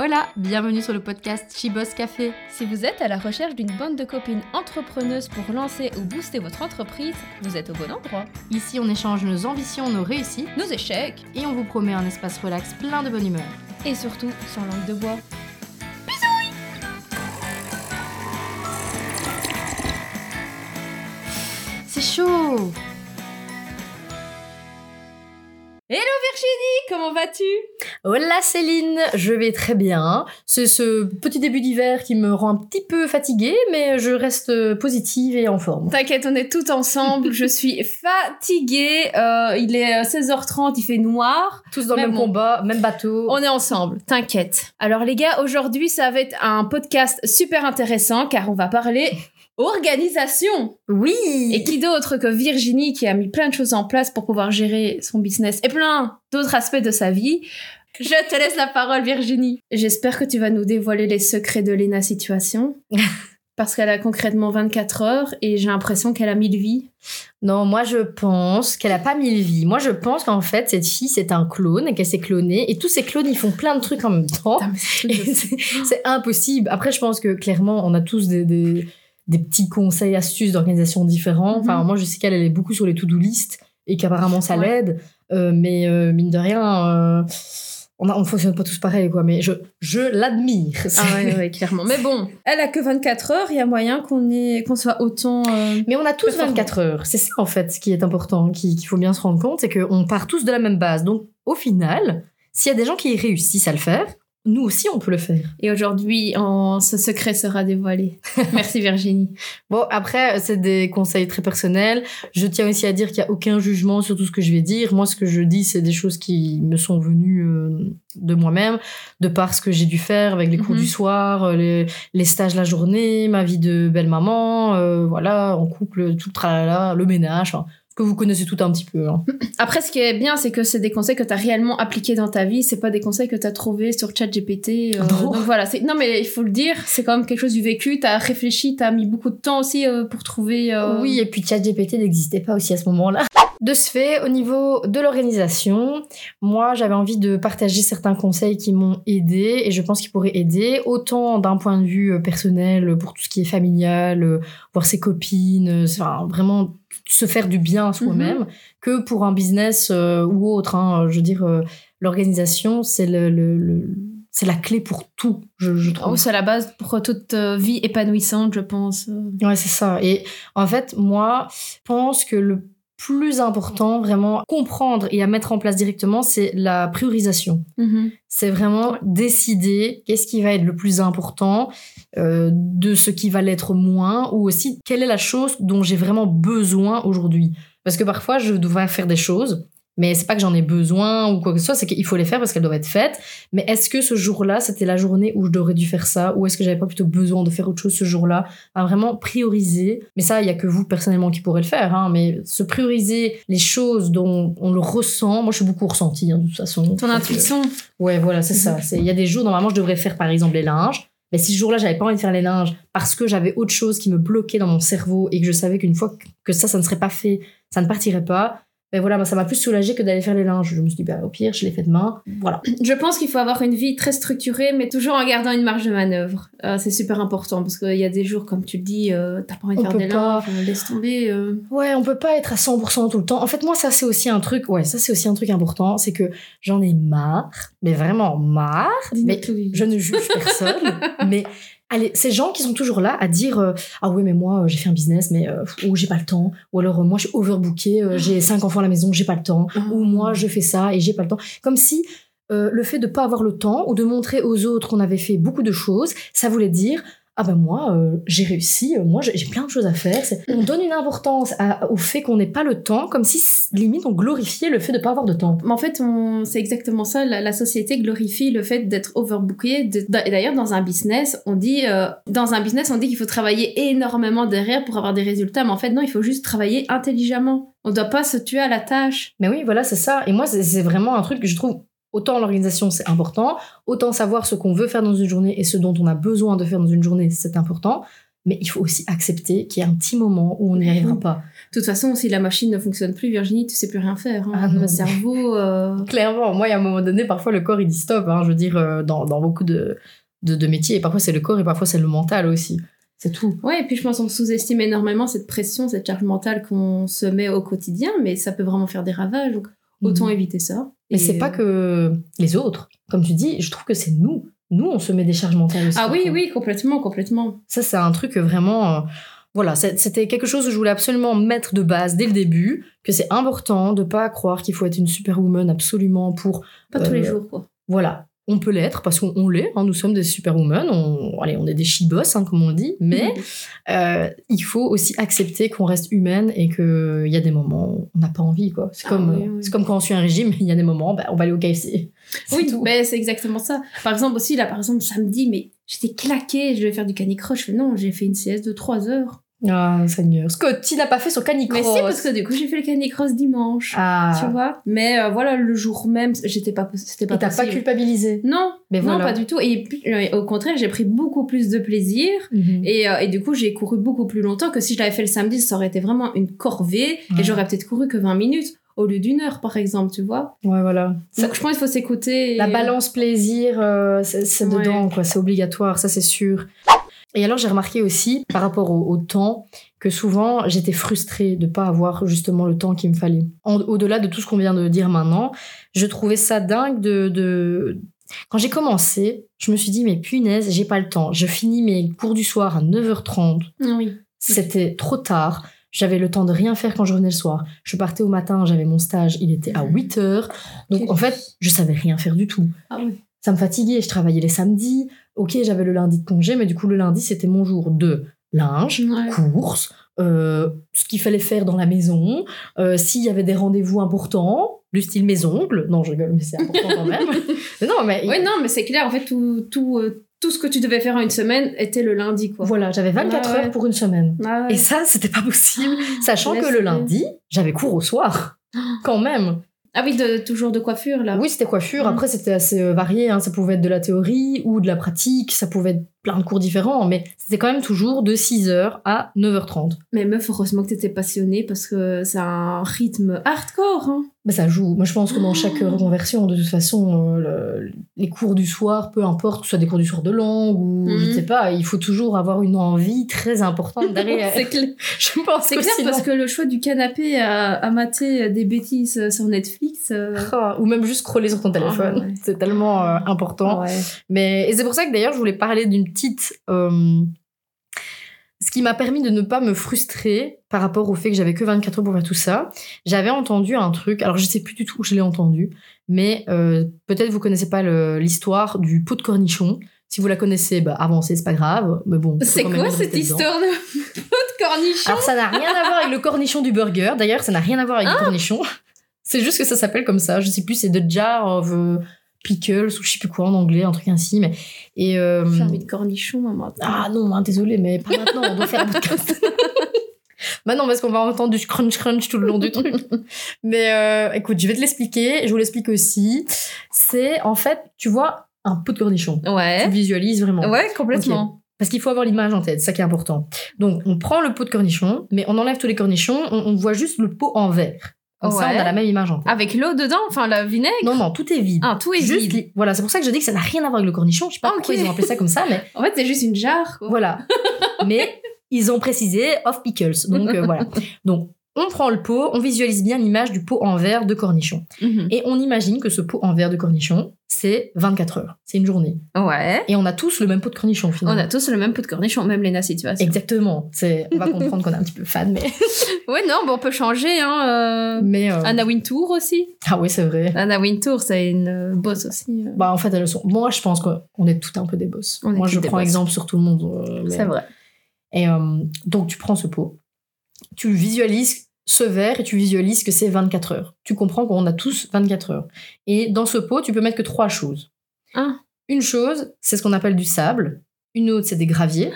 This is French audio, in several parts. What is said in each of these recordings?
Hola, bienvenue sur le podcast Chibos Café. Si vous êtes à la recherche d'une bande de copines entrepreneuses pour lancer ou booster votre entreprise, vous êtes au bon endroit. Ici, on échange nos ambitions, nos réussites Nos échecs et on vous promet un espace relax plein de bonne humeur. et surtout sans langue de bois. C'est chaud comment vas-tu? Hola Céline, je vais très bien. C'est ce petit début d'hiver qui me rend un petit peu fatiguée, mais je reste positive et en forme. T'inquiète, on est toutes ensemble. Je suis fatiguée. euh, il est euh, 16h30, il fait noir. Tous dans le même combat, même bateau. On est ensemble, t'inquiète. Alors les gars, aujourd'hui ça va être un podcast super intéressant car on va parler organisation. Oui Et qui d'autre que Virginie qui a mis plein de choses en place pour pouvoir gérer son business et plein d'autres aspects de sa vie. Je te laisse la parole Virginie. J'espère que tu vas nous dévoiler les secrets de Lena Situation. Parce qu'elle a concrètement 24 heures et j'ai l'impression qu'elle a 1000 vies. Non, moi je pense qu'elle a pas mille vies. Moi je pense qu'en fait cette fille c'est un clone et qu'elle s'est clonée et tous ces clones ils font plein de trucs en même temps. C'est impossible. Après, je pense que clairement, on a tous des, des, des petits conseils, astuces d'organisation différents. Enfin, Mhm. moi, je sais qu'elle elle est beaucoup sur les to-do list et qu'apparemment ça Ouais. l'aide. Euh, mais euh, mine de rien, euh, on, a, on fonctionne pas tous pareil, quoi. Mais je, je l'admire. Ah ouais, ouais, clairement. Mais bon, elle a que 24 heures, il y a moyen qu'on soit autant... euh, Mais on a tous Performant. 24 heures. C'est ça, en fait, ce qui est important, qui- qu'il faut bien se rendre compte, c'est qu'on part tous de la même base. Donc, au final, s'il y a des gens qui réussissent à le faire, nous aussi, on peut le faire. Et aujourd'hui, en- ce secret sera dévoilé. Merci Virginie. Bon, après, c'est des conseils très personnels. Je tiens aussi à dire qu'il n'y a aucun jugement sur tout ce que je vais dire. Moi, ce que je dis, c'est des choses qui me sont venues euh, de moi-même, de par ce que j'ai dû faire avec les cours Mhm. du soir, euh, les, les stages la journée, ma vie de belle-maman, euh, voilà, en couple, tout le tralala, le ménage, enfin, que vous connaissez tout un petit peu. hein. Après, ce qui est bien, c'est que c'est des conseils que tu as réellement appliqués dans ta vie. C'est pas des conseils que tu as trouvés sur ChatGPT. euh, donc voilà. c'est- Non, mais il faut le dire, c'est quand même quelque chose du vécu. Tu as réfléchi, tu as mis beaucoup de temps aussi euh, pour trouver. euh, Oui, et puis ChatGPT n'existait pas aussi à ce moment-là. De ce fait, au niveau de l'organisation, moi, j'avais envie de partager certains conseils qui m'ont aidé et je pense qu'ils pourraient aider autant d'un point de vue euh, personnel pour tout ce qui est familial, voir ses copines, enfin, vraiment se faire du bien à soi-même, que pour un business euh, ou autre. hein. Je veux dire, euh, l'organisation, c'est le, le- le- c'est la clé pour tout, je, je trouve. Oh, c'est la base pour toute euh, vie épanouissante, je pense. Ouais, c'est ça. Et en fait, moi, je pense que le plus important, vraiment, comprendre et à mettre en place directement, c'est la priorisation. Mhm. C'est vraiment décider qu'est-ce qui va être le plus important, euh, de ce qui va l'être moins, ou aussi quelle est la chose dont j'ai vraiment besoin aujourd'hui. Parce que parfois, je dois faire des choses, mais c'est pas que j'en ai besoin ou quoi que ce soit, c'est qu'il faut les faire parce qu'elles doivent être faites. Mais est-ce que ce jour-là, c'était la journée où je devrais dû faire ça, ou est-ce que j'avais pas plutôt besoin de faire autre chose ce jour-là À vraiment prioriser? Mais ça, il y a que vous personnellement qui pourrez le faire, hein, mais se prioriser les choses dont on le ressent. Moi, je suis beaucoup ressenti, hein, de toute façon. Ton euh, intuition. Ouais, voilà, c'est ça. Il y a des jours, normalement, je devrais faire, par exemple, les linges. Mais si ce jour-là, j'avais pas envie de faire les linges parce que j'avais autre chose qui me bloquait dans mon cerveau et que je savais qu'une fois que ça, ça ne serait pas fait, ça ne partirait pas, ben voilà, ben ça m'a plus soulagé que d'aller faire les linges. Je me suis dit, bah, au pire, je les fais demain. Voilà. Je pense qu'il faut avoir une vie très structurée, mais toujours en gardant une marge de manœuvre. Euh, c'est super important parce qu'il y a des jours, comme tu le dis, euh, t'as pas envie de On faire peut des pas. linges, euh, laisse tomber. euh. Ouais, on peut pas être à 100% tout le temps. En fait, moi, ça, c'est aussi un truc, ouais, ça, c'est aussi un truc important, c'est que j'en ai marre, mais vraiment marre. Mais je ne juge personne, mais allez, ces gens qui sont toujours là à dire euh, ah oui mais moi euh, j'ai fait un business mais euh, ou j'ai pas le temps ou alors euh, moi je suis overbookée, euh, j'ai cinq enfants à la maison, j'ai pas le temps Ah. ou moi je fais ça et j'ai pas le temps. Comme si euh, le fait de pas avoir le temps ou de montrer aux autres qu'on avait fait beaucoup de choses, ça voulait dire ah ben moi euh, j'ai réussi, euh, moi j'ai plein de choses à faire. On donne une importance à- au fait qu'on n'ait pas le temps, comme si limite on glorifiait le fait de pas avoir de temps. Mais en fait, c'est exactement ça. La, la société glorifie le fait d'être overbooké. De- d'ailleurs, dans un business, on dit, euh, dans un business, on dit qu'il faut travailler énormément derrière pour avoir des résultats. Mais en fait, non, il faut juste travailler intelligemment. On doit pas se tuer à la tâche. Mais oui, voilà, c'est ça. Et moi, c'est vraiment un truc que je trouve, autant l'organisation, c'est important, autant savoir ce qu'on veut faire dans une journée et ce dont on a besoin de faire dans une journée, c'est important. mais il faut aussi accepter qu'il y a un petit moment où on n'y arrivera Oui. pas. De toute façon, si la machine ne fonctionne plus, Virginie, tu sais plus rien faire. hein. Ah le cerveau. euh, Clairement, moi, il y a un moment donné, parfois le corps il dit stop. hein, je veux dire, euh, dans, dans beaucoup de, de, de métiers, et parfois c'est le corps et parfois c'est le mental aussi. C'est tout. Ouais, et puis je pense qu'on sous-estime énormément cette pression, cette charge mentale qu'on se met au quotidien, mais ça peut vraiment faire des ravages. Donc autant Mhm. éviter ça. Mais c'est pas euh, que les autres. Comme tu dis, je trouve que c'est nous. Nous, on se met des charges mentales aussi. Ah oui, oui, complètement, complètement. Ça, c'est un truc vraiment. euh, voilà, c'était quelque chose que je voulais absolument mettre de base dès le début, que c'est important de pas croire qu'il faut être une superwoman absolument pour. Pas tous les Euh, jours, quoi. Voilà, on peut l'être parce qu'on on l'est, hein, nous sommes des superwomen, on, allez, on est des she-boss, hein, comme on dit, mais euh, il faut aussi accepter qu'on reste humaine et qu'il y a des moments où on n'a pas envie. quoi. C'est Ah comme, oui, oui. c'est comme quand on suit un régime, il y a des moments, bah, on va aller au KFC. C'est Oui, tout. ben, c'est exactement ça. Par exemple, aussi, là, par exemple, samedi, mais j'étais claquée, je devais faire du fais non, j'ai fait une CS de 3 heures. Ah, Seigneur. Scott, tu n'as pas fait son canicross. Mais si, parce que du coup, j'ai fait le canicross dimanche. Ah, Tu vois Mais euh, voilà, le jour même, j'étais pas, c'était pas et t'as pas culpabilisé? Non, Mais non, pas du tout. Et euh, au contraire, j'ai pris beaucoup plus de plaisir. Mhm. Et, euh, et du coup, j'ai couru beaucoup plus longtemps que si je l'avais fait le samedi, ça aurait été vraiment une corvée. Ouais. Et j'aurais peut-être couru que 20 minutes au lieu d'une heure, par exemple, tu vois. Ouais, voilà. Donc, je pense qu'il faut s'écouter. La balance plaisir, c'est c'est Ouais. dedans, quoi. C'est obligatoire, ça c'est sûr. Et alors j'ai remarqué aussi, par rapport au, au temps, que souvent j'étais frustrée de pas avoir justement le temps qu'il me fallait. Au-delà de tout ce qu'on vient de dire maintenant, je trouvais ça dingue de... de... Quand j'ai commencé, je me suis dit, mais punaise, j'ai pas le temps. Je finis mes cours du soir à 9h30. Ah oui. C'était trop tard. J'avais le temps de rien faire quand je revenais le soir. Je partais au matin, j'avais mon stage, il était à 8 heures. Donc en fait, je savais rien faire du tout. Ah oui. Ça me fatiguait, je travaillais les samedis. Ok, j'avais le lundi de congé, mais du coup, le lundi, c'était mon jour de linge, Ouais. courses, euh, ce qu'il fallait faire dans la maison, euh, s'il y avait des rendez-vous importants, du style mes ongles. Non, je rigole, mais c'est important quand même. Non, mais Oui, non, mais c'est clair, en fait, tout, tout, euh, tout ce que tu devais faire en une semaine était le lundi, quoi. voilà, j'avais 24 Ah ouais. heures pour une semaine. Ah ouais. Et ça, c'était pas possible, sachant que le lundi, j'avais cours au soir. Quand même. Ah oui, de, toujours de coiffure, là. Oui, c'était coiffure. Mhm. Après, c'était assez euh, varié. hein. Ça pouvait être de la théorie ou de la pratique. Ça pouvait être plein de cours différents. Mais c'était quand même toujours de 6h à 9h30. Mais meuf, heureusement que t'étais passionnée parce que c'est un rythme hardcore. Hein. Mais ça joue. Moi, je pense que dans chaque euh, reconversion, de toute façon, euh, le- les cours du soir, peu importe, que ce soit des cours du soir de langue ou je Mhm. ne sais pas, il faut toujours avoir une envie très importante derrière. c'est clair, je pense c'est clair sinon- parce que le choix du canapé à, à mater des bêtises sur Netflix. euh, Ah, ou même juste scroller sur ton téléphone. Ah, ouais. C'est tellement euh, important. ouais. Mais et c'est pour ça que d'ailleurs je voulais parler d'une petite euh, ce qui m'a permis de ne pas me frustrer par rapport au fait que j'avais que 24 heures pour faire tout ça. J'avais entendu un truc, alors je sais plus du tout où je l'ai entendu, mais euh, peut-être vous connaissez pas l'histoire du pot de cornichon. Si vous la connaissez, bah avancez, c'est pas grave. Mais bon, C'est quoi cette histoire de pot de cornichon? Alors ça n'a rien à voir avec le cornichon du burger. D'ailleurs, ça n'a rien à voir avec le cornichon. C'est juste que ça s'appelle comme ça. Je sais plus, c'est The Jar of Pickles ou je sais plus quoi en anglais, un truc ainsi. Mais et euh, J'ai envie de cornichon, maman. ah non, hein, désolé, mais pas maintenant. On doit faire un podcast. Bah non, parce qu'on va entendre du crunch crunch tout le long du truc. Mais euh, écoute, je vais te l'expliquer. Je vous l'explique aussi. C'est en fait, tu vois, un pot de cornichon. Tu Ouais. visualises vraiment. Ouais, complètement. Parce qu'il faut avoir l'image en tête, c'est ça qui est important. Donc, on prend le pot de cornichon, mais on enlève tous les cornichons, on, on voit juste le pot en verre. Comme ça, Ouais. on a la même image en tête. Avec l'eau dedans, enfin la vinaigre. Non, non, tout est vide. Ah, tout est Juste vide. Voilà, c'est pour ça que je dis que ça n'a rien à voir avec le cornichon. Je sais pas Ok. pourquoi ils ont appelé ça comme ça, mais En fait, c'est juste une jarre. Quoi. voilà. mais ils ont précisé off pickles. Donc, euh, voilà. Donc, on prend le pot, on visualise bien l'image du pot en verre de cornichon. Mhm. Et on imagine que ce pot en verre de cornichon, c'est 24 heures. C'est une journée. Ouais. Et on a tous le même pot de cornichon, On finalement. a tous le même pot de cornichon, même Léna situation. Exactement. C'est, on va comprendre qu'on est un petit peu fan, mais, Ouais, non, bon, on peut changer. Hein, euh, mais, euh, Anna Wintour aussi. ah oui, c'est vrai. Anna Wintour, c'est une euh, boss aussi. euh. Bah, en fait, elles sont, moi, je pense qu'on est tout un peu des boss. On Moi, je prends boss. exemple sur tout le monde. mais- C'est vrai. Et donc, tu prends ce pot, tu visualises ce verre et tu visualises que c'est 24 heures. Tu comprends qu'on a tous 24 heures. Et dans ce pot, tu peux mettre que trois choses. Ah. Une chose, c'est ce qu'on appelle du sable. Une autre, c'est des graviers.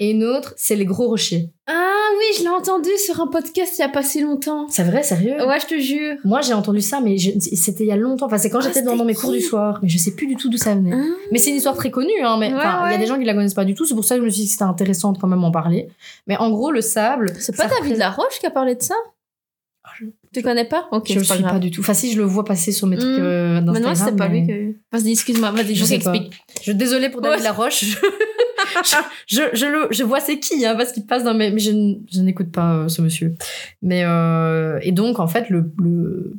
Et une autre, c'est les gros rochers. Ah oui, je l'ai entendu sur un podcast il y a pas si longtemps. C'est vrai, sérieux? Ouais, je te jure. Moi, j'ai entendu ça, mais je- c'était il y a longtemps. Enfin, c'est quand Ah, j'étais dans, mes cours du soir. Mais je sais plus du tout d'où ça venait. Ah. Mais c'est une histoire très connue, hein. Mais Ouais, il y a des gens qui la connaissent pas du tout. C'est pour ça que je me suis dit que c'était intéressant de quand même en parler. Mais en gros, le sable. C'est pas David représente- Laroche qui a parlé de ça? Tu connais pas? Ok, Je le c'est pas suis grave. pas du tout. Enfin, si je le vois passer sur mes trucs Hmm. euh, Mais non, d'Instagram. c'était pas mais- lui que. Vas-y, excuse-moi, vas-y, Je je t'explique. Je suis désolée pour David Ouais. Laroche. je, le, je vois c'est qui, hein, parce qu'il passe dans mes. Mais je, je n'écoute pas euh, ce monsieur. Mais. euh, et donc, en fait, le, le,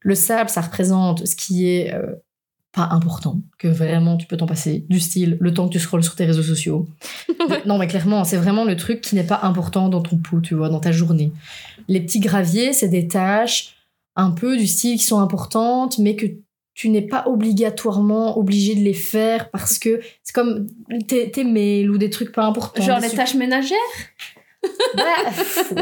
le sable, ça représente ce qui est euh, pas important, que vraiment tu peux t'en passer. Du style, le temps que tu scrolles sur tes réseaux sociaux. non, mais clairement, c'est vraiment le truc qui n'est pas important dans ton pot, tu vois, dans ta journée. Les petits graviers, c'est des tâches un peu du style qui sont importantes, mais que tu n'es pas obligatoirement obligé de les faire parce que c'est comme tes, tes mails ou des trucs pas importants. Genre les tâches ménagères?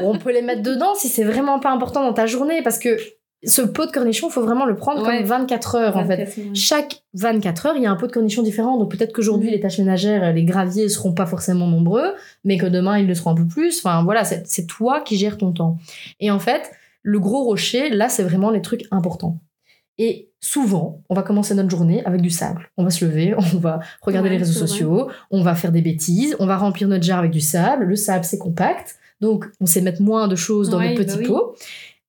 On peut les mettre dedans si c'est vraiment pas important dans ta journée parce que ce pot de cornichon, faut vraiment le prendre Ouais. comme 24 heures en fait. Chaque 24 heures, il y a un pot de cornichon différent. Donc peut-être qu'aujourd'hui, Mhm. les tâches ménagères, les graviers seront pas forcément nombreux, mais que demain, ils le seront un peu plus. Enfin voilà, c'est toi qui gères ton temps. Et en fait, le gros rocher, là, c'est vraiment les trucs importants. Et souvent, on va commencer notre journée avec du sable. On va se lever, on va regarder Ouais, les réseaux vrai. sociaux, on va faire des bêtises, on va remplir notre jar avec du sable. Le sable, c'est compact. Donc, on sait mettre moins de choses dans Ouais, nos bah petits oui. pots.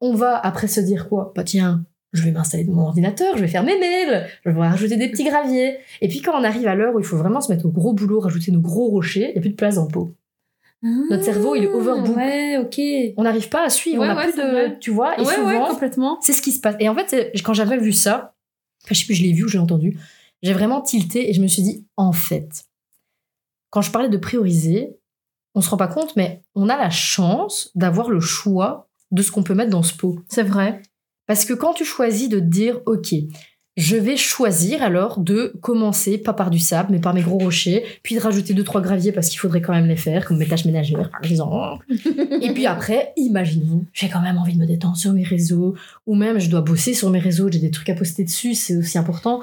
On va après se dire quoi? Bah tiens, je vais m'installer devant mon ordinateur, je vais faire mes mails, je vais rajouter des petits graviers. Et puis quand on arrive à l'heure où il faut vraiment se mettre au gros boulot, rajouter nos gros rochers, il n'y a plus de place dans le pot. Notre cerveau, il est overbook. Ah, Ouais, ok. On n'arrive pas à suivre, Ouais, on n'a ouais, plus de... Tu vois, et ouais, souvent, complètement. c'est ce qui se passe. Et en fait, quand j'avais vu ça, enfin, je sais plus, je l'ai vu ou j'ai entendu, j'ai vraiment tilté et je me suis dit, en fait, quand je parlais de prioriser, on se rend pas compte, mais on a la chance d'avoir le choix de ce qu'on peut mettre dans ce pot. C'est vrai. Parce que quand tu choisis de te dire, OK, je vais choisir alors de commencer, pas par du sable, mais par mes gros rochers, puis de rajouter deux, trois graviers parce qu'il faudrait quand même les faire, comme mes tâches ménagères, par exemple. Et puis après, imaginons, j'ai quand même envie de me détendre sur mes réseaux, ou même je dois bosser sur mes réseaux, j'ai des trucs à poster dessus, c'est aussi important.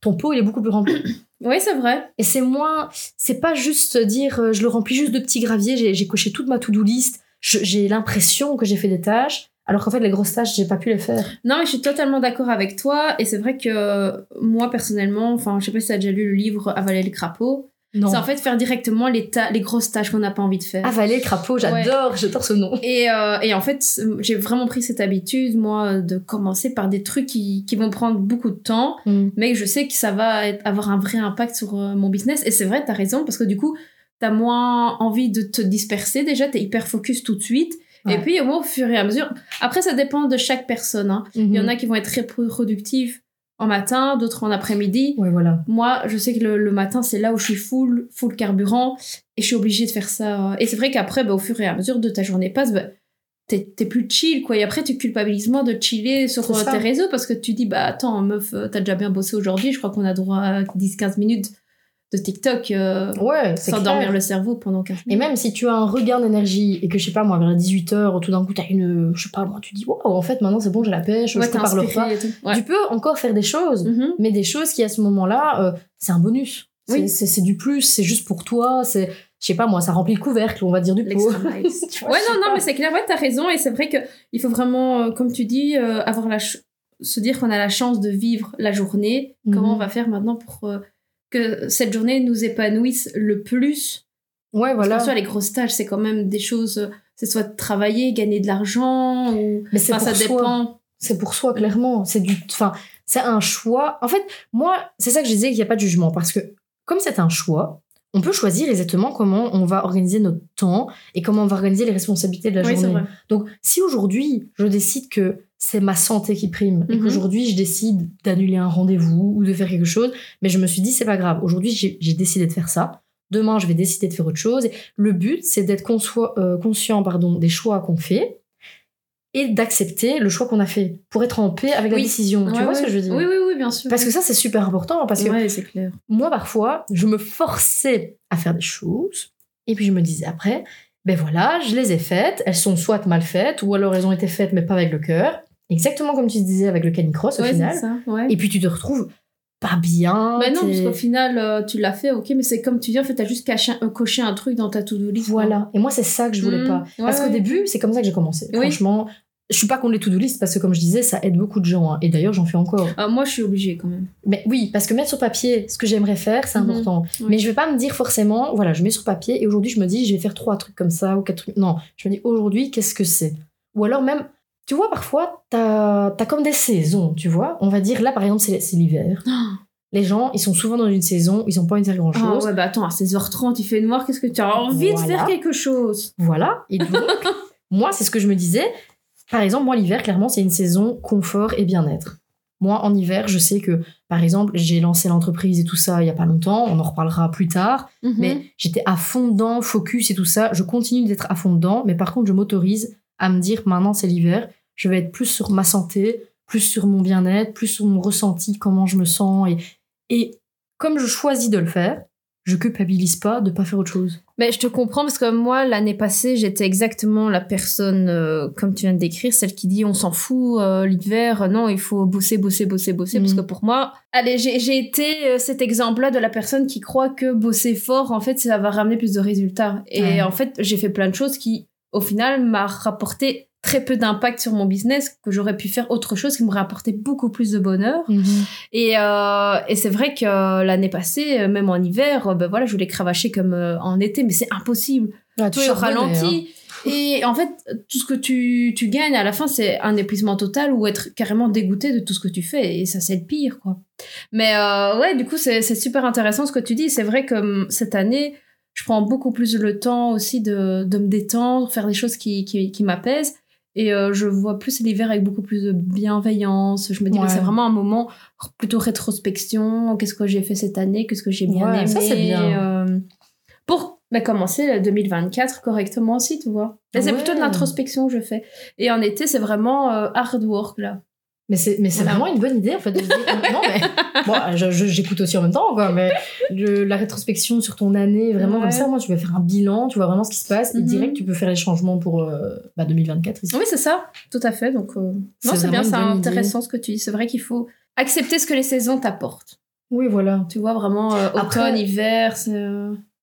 Ton pot, il est beaucoup plus rempli. Oui, c'est vrai. Et c'est moins, c'est pas juste dire, euh, je le remplis juste de petits graviers, j'ai coché toute ma to-do list, j'ai l'impression que j'ai fait des tâches, alors qu'en fait, les grosses tâches, j'ai pas pu les faire. Non, mais je suis totalement d'accord avec toi. Et c'est vrai que euh, moi, personnellement, enfin, je sais pas si tu as déjà lu le livre Avaler le crapaud. Non. C'est en fait faire directement les, ta- les grosses tâches qu'on n'a pas envie de faire. Avaler le crapaud, j'adore, j'adore ce nom. Et, euh, et en fait, j'ai vraiment pris cette habitude, moi, de commencer par des trucs qui, qui vont prendre beaucoup de temps, mais je sais que ça va être- avoir un vrai impact sur euh, mon business. Et c'est vrai, t'as raison, parce que du coup, t'as moins envie de te disperser déjà, t'es hyper focus tout de suite. Et puis, au moins, au fur et à mesure. Après, ça dépend de chaque personne. hein. Il y en a qui vont être très productifs en matin, d'autres en après-midi. Ouais, voilà. Moi, je sais que le, le matin, c'est là où je suis full, full carburant, et je suis obligée de faire ça. Et c'est vrai qu'après, bah, au fur et à mesure de ta journée passe, bah, t'es plus chill, quoi. Et après, tu culpabilises moins de chiller sur tes réseaux parce que tu dis, bah attends, meuf, euh, t'as déjà bien bossé aujourd'hui, je crois qu'on a droit à 10-15 minutes de TikTok euh, Ouais, sans clair. dormir le cerveau pendant 15 Et minutes. même si tu as un regain d'énergie et que je sais pas moi vers 18h tout d'un coup t'as une je sais pas moi tu dis wow en fait maintenant c'est bon j'ai la pêche ouais, je prépare le repas et. Ouais. tu peux encore faire des choses Mhm. mais des choses qui à ce moment-là euh, c'est un bonus C'est- Oui. c'est du plus c'est juste pour toi c'est je sais pas moi ça remplit le couvercle on va dire du pot vois, ouais, non, non, mais c'est clair, ouais, t'as raison. Et c'est vrai qu'il faut vraiment, euh, comme tu dis, avoir la se dire qu'on a la chance de vivre la journée. Comment Mhm. on va faire maintenant pour que cette journée nous épanouisse le plus ouais voilà Parce les grosses tâches, c'est quand même des choses. C'est soit travailler, gagner de l'argent, ou. mais c'est Enfin, ça soi. dépend. c'est pour soi clairement c'est du enfin c'est un choix en fait moi c'est ça que je disais qu'il n'y a pas de jugement parce que comme c'est un choix on peut choisir exactement comment on va organiser notre temps et comment on va organiser les responsabilités de la Oui, journée donc si aujourd'hui je décide que c'est ma santé qui prime et Mhm. qu'aujourd'hui je décide d'annuler un rendez-vous ou de faire quelque chose mais je me suis dit c'est pas grave aujourd'hui j'ai décidé de faire ça demain je vais décider de faire autre chose le but c'est d'être euh, conscient pardon des choix qu'on fait et d'accepter le choix qu'on a fait pour être en paix avec la décision. tu vois ouais. ce que je veux dire? Oui, oui, oui, bien sûr. Parce que ça, c'est super important. Parce que Ouais, c'est clair. moi, parfois, je me forçais à faire des choses. Et puis, je me disais après, ben voilà, je les ai faites. Elles sont soit mal faites, ou alors elles ont été faites, mais pas avec le cœur. Exactement comme tu disais avec le canicross au final. c'est ça. Ouais. Et puis, tu te retrouves pas bien. Bah non, parce qu'au final, euh, tu l'as fait, ok, mais c'est comme tu dis, en fait, t'as juste caché, euh, coché un truc dans ta to-do list. quoi. Voilà. Et moi, c'est ça que je voulais Mhm. pas. Ouais, Parce qu'au début, c'est comme ça que j'ai commencé. Oui. Franchement, je suis pas contre les to-do list parce que, comme je disais, ça aide beaucoup de gens. hein. Et d'ailleurs, j'en fais encore. Ah, moi, je suis obligée quand même. Mais oui, parce que mettre sur papier ce que j'aimerais faire, c'est Mhm. important. Oui. Mais je vais pas me dire forcément, voilà, je mets sur papier et aujourd'hui, je me dis, je vais faire trois trucs comme ça ou quatre trucs. Non, je me dis, aujourd'hui, qu'est-ce que c'est? Ou alors même, tu vois, parfois, t'as as comme des saisons, tu vois. On va dire, là, par exemple, c'est l'hiver. Les gens, ils sont souvent dans une saison, ils ont pas envie de faire Ah grand-chose. ouais, bah attends, à 16h30, il fait noir, qu'est-ce que tu as envie Voilà. de faire quelque chose? Voilà. Et donc, moi, c'est ce que je me disais. Par exemple, moi, l'hiver, clairement, c'est une saison confort et bien-être. Moi, en hiver, je sais que, par exemple, j'ai lancé l'entreprise et tout ça il y a pas longtemps. On en reparlera plus tard. Mhm. Mais j'étais à fond dedans, focus et tout ça. Je continue d'être à fond dedans. Mais par contre, je m'autorise à me dire, maintenant, c'est l'hiver. Je vais être plus sur ma santé, plus sur mon bien-être, plus sur mon ressenti, comment je me sens. Et, et comme je choisis de le faire, je culpabilise pas de pas faire autre chose. Mais je te comprends parce que moi, l'année passée, j'étais exactement la personne, euh, comme tu viens de décrire, celle qui dit on s'en fout, euh, l'hiver, non, il faut bosser, bosser, bosser, bosser. Parce Mhm. que pour moi, allez, j'ai été euh, cet exemple-là de la personne qui croit que bosser fort, en fait, ça va ramener plus de résultats. Et Ouais. en fait, j'ai fait plein de choses qui, au final, m'a rapporté très peu d'impact sur mon business, que j'aurais pu faire autre chose qui m'aurait apporté beaucoup plus de bonheur. Et, euh, et c'est vrai que euh, l'année passée, euh, même en hiver, ben voilà, je voulais cravacher comme en été, mais c'est impossible. Ah, Tout est au ralenti. Et en fait, tout ce que tu, tu gagnes à la fin, c'est un épuisement total ou être carrément dégoûté de tout ce que tu fais. Et ça, c'est le pire, quoi. Mais euh, ouais, du coup, c'est c'est super intéressant ce que tu dis. C'est vrai que hum, cette année, je prends beaucoup plus le temps aussi de, de me détendre, faire des choses qui, qui, qui m'apaisent. Et euh, je vois plus l'hiver avec beaucoup plus de bienveillance. Je me dis Ouais. c'est vraiment un moment plutôt rétrospection. Qu'est-ce que j'ai fait cette année? Qu'est-ce que j'ai bien Ouais, aimé? ça, c'est bien. euh, Pour bah, commencer le 2024 correctement aussi, tu vois. C'est plutôt de l'introspection que je fais. Et en été, c'est vraiment euh, hard work, là. Mais c'est, mais c'est Voilà. vraiment une bonne idée en fait de se dire non mais bon j'écoute aussi en même temps quoi mais le- la rétrospection sur ton année vraiment Ouais. comme ça moi tu vas faire un bilan tu vois vraiment ce qui se passe et Mhm. direct tu peux faire les changements pour euh, bah, 2024 ici. Oui, c'est ça, tout à fait. Donc, euh, non, C'est bien, c'est idée. intéressant ce que tu dis. C'est vrai qu'il faut accepter ce que les saisons t'apportent. Oui voilà. Tu vois, vraiment, euh, Après- automne, hiver, c'est...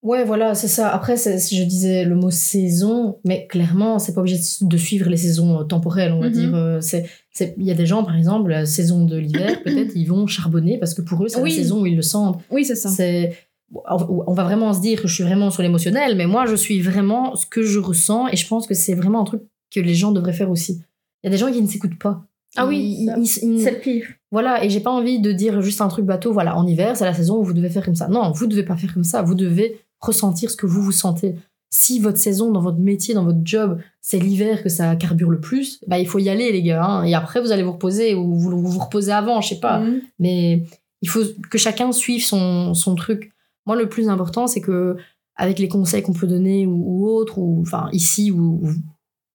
Ouais voilà c'est ça. Après je disais le mot saison mais clairement c'est pas obligé de- suivre les saisons temporelles on va Mhm. dire. c'est- il y a des gens par exemple la saison de l'hiver peut-être ils vont charbonner parce que pour eux c'est Oui. la saison où ils le sentent. Oui, c'est ça. C'est on va vraiment se dire que je suis vraiment sur l'émotionnel, mais moi je suis vraiment ce que je ressens et je pense que c'est vraiment un truc que les gens devraient faire aussi. Il y a des gens qui ne s'écoutent pas. Ah oui, Ils- C'est le pire. voilà, et j'ai pas envie de dire juste un truc bateau, voilà, en hiver, c'est la saison où vous devez faire comme ça. Non, vous devez pas faire comme ça, vous devez ressentir ce que vous vous sentez. Si votre saison dans votre métier, dans votre job, c'est l'hiver que ça carbure le plus, bah il faut y aller les gars, hein. et après vous allez vous reposer ou vous vous, reposez avant, je sais pas. Mhm. Mais il faut que chacun suive son, son truc. Moi, le plus important, c'est que avec les conseils qu'on peut donner ou, ou autres, ou enfin ici ou, ou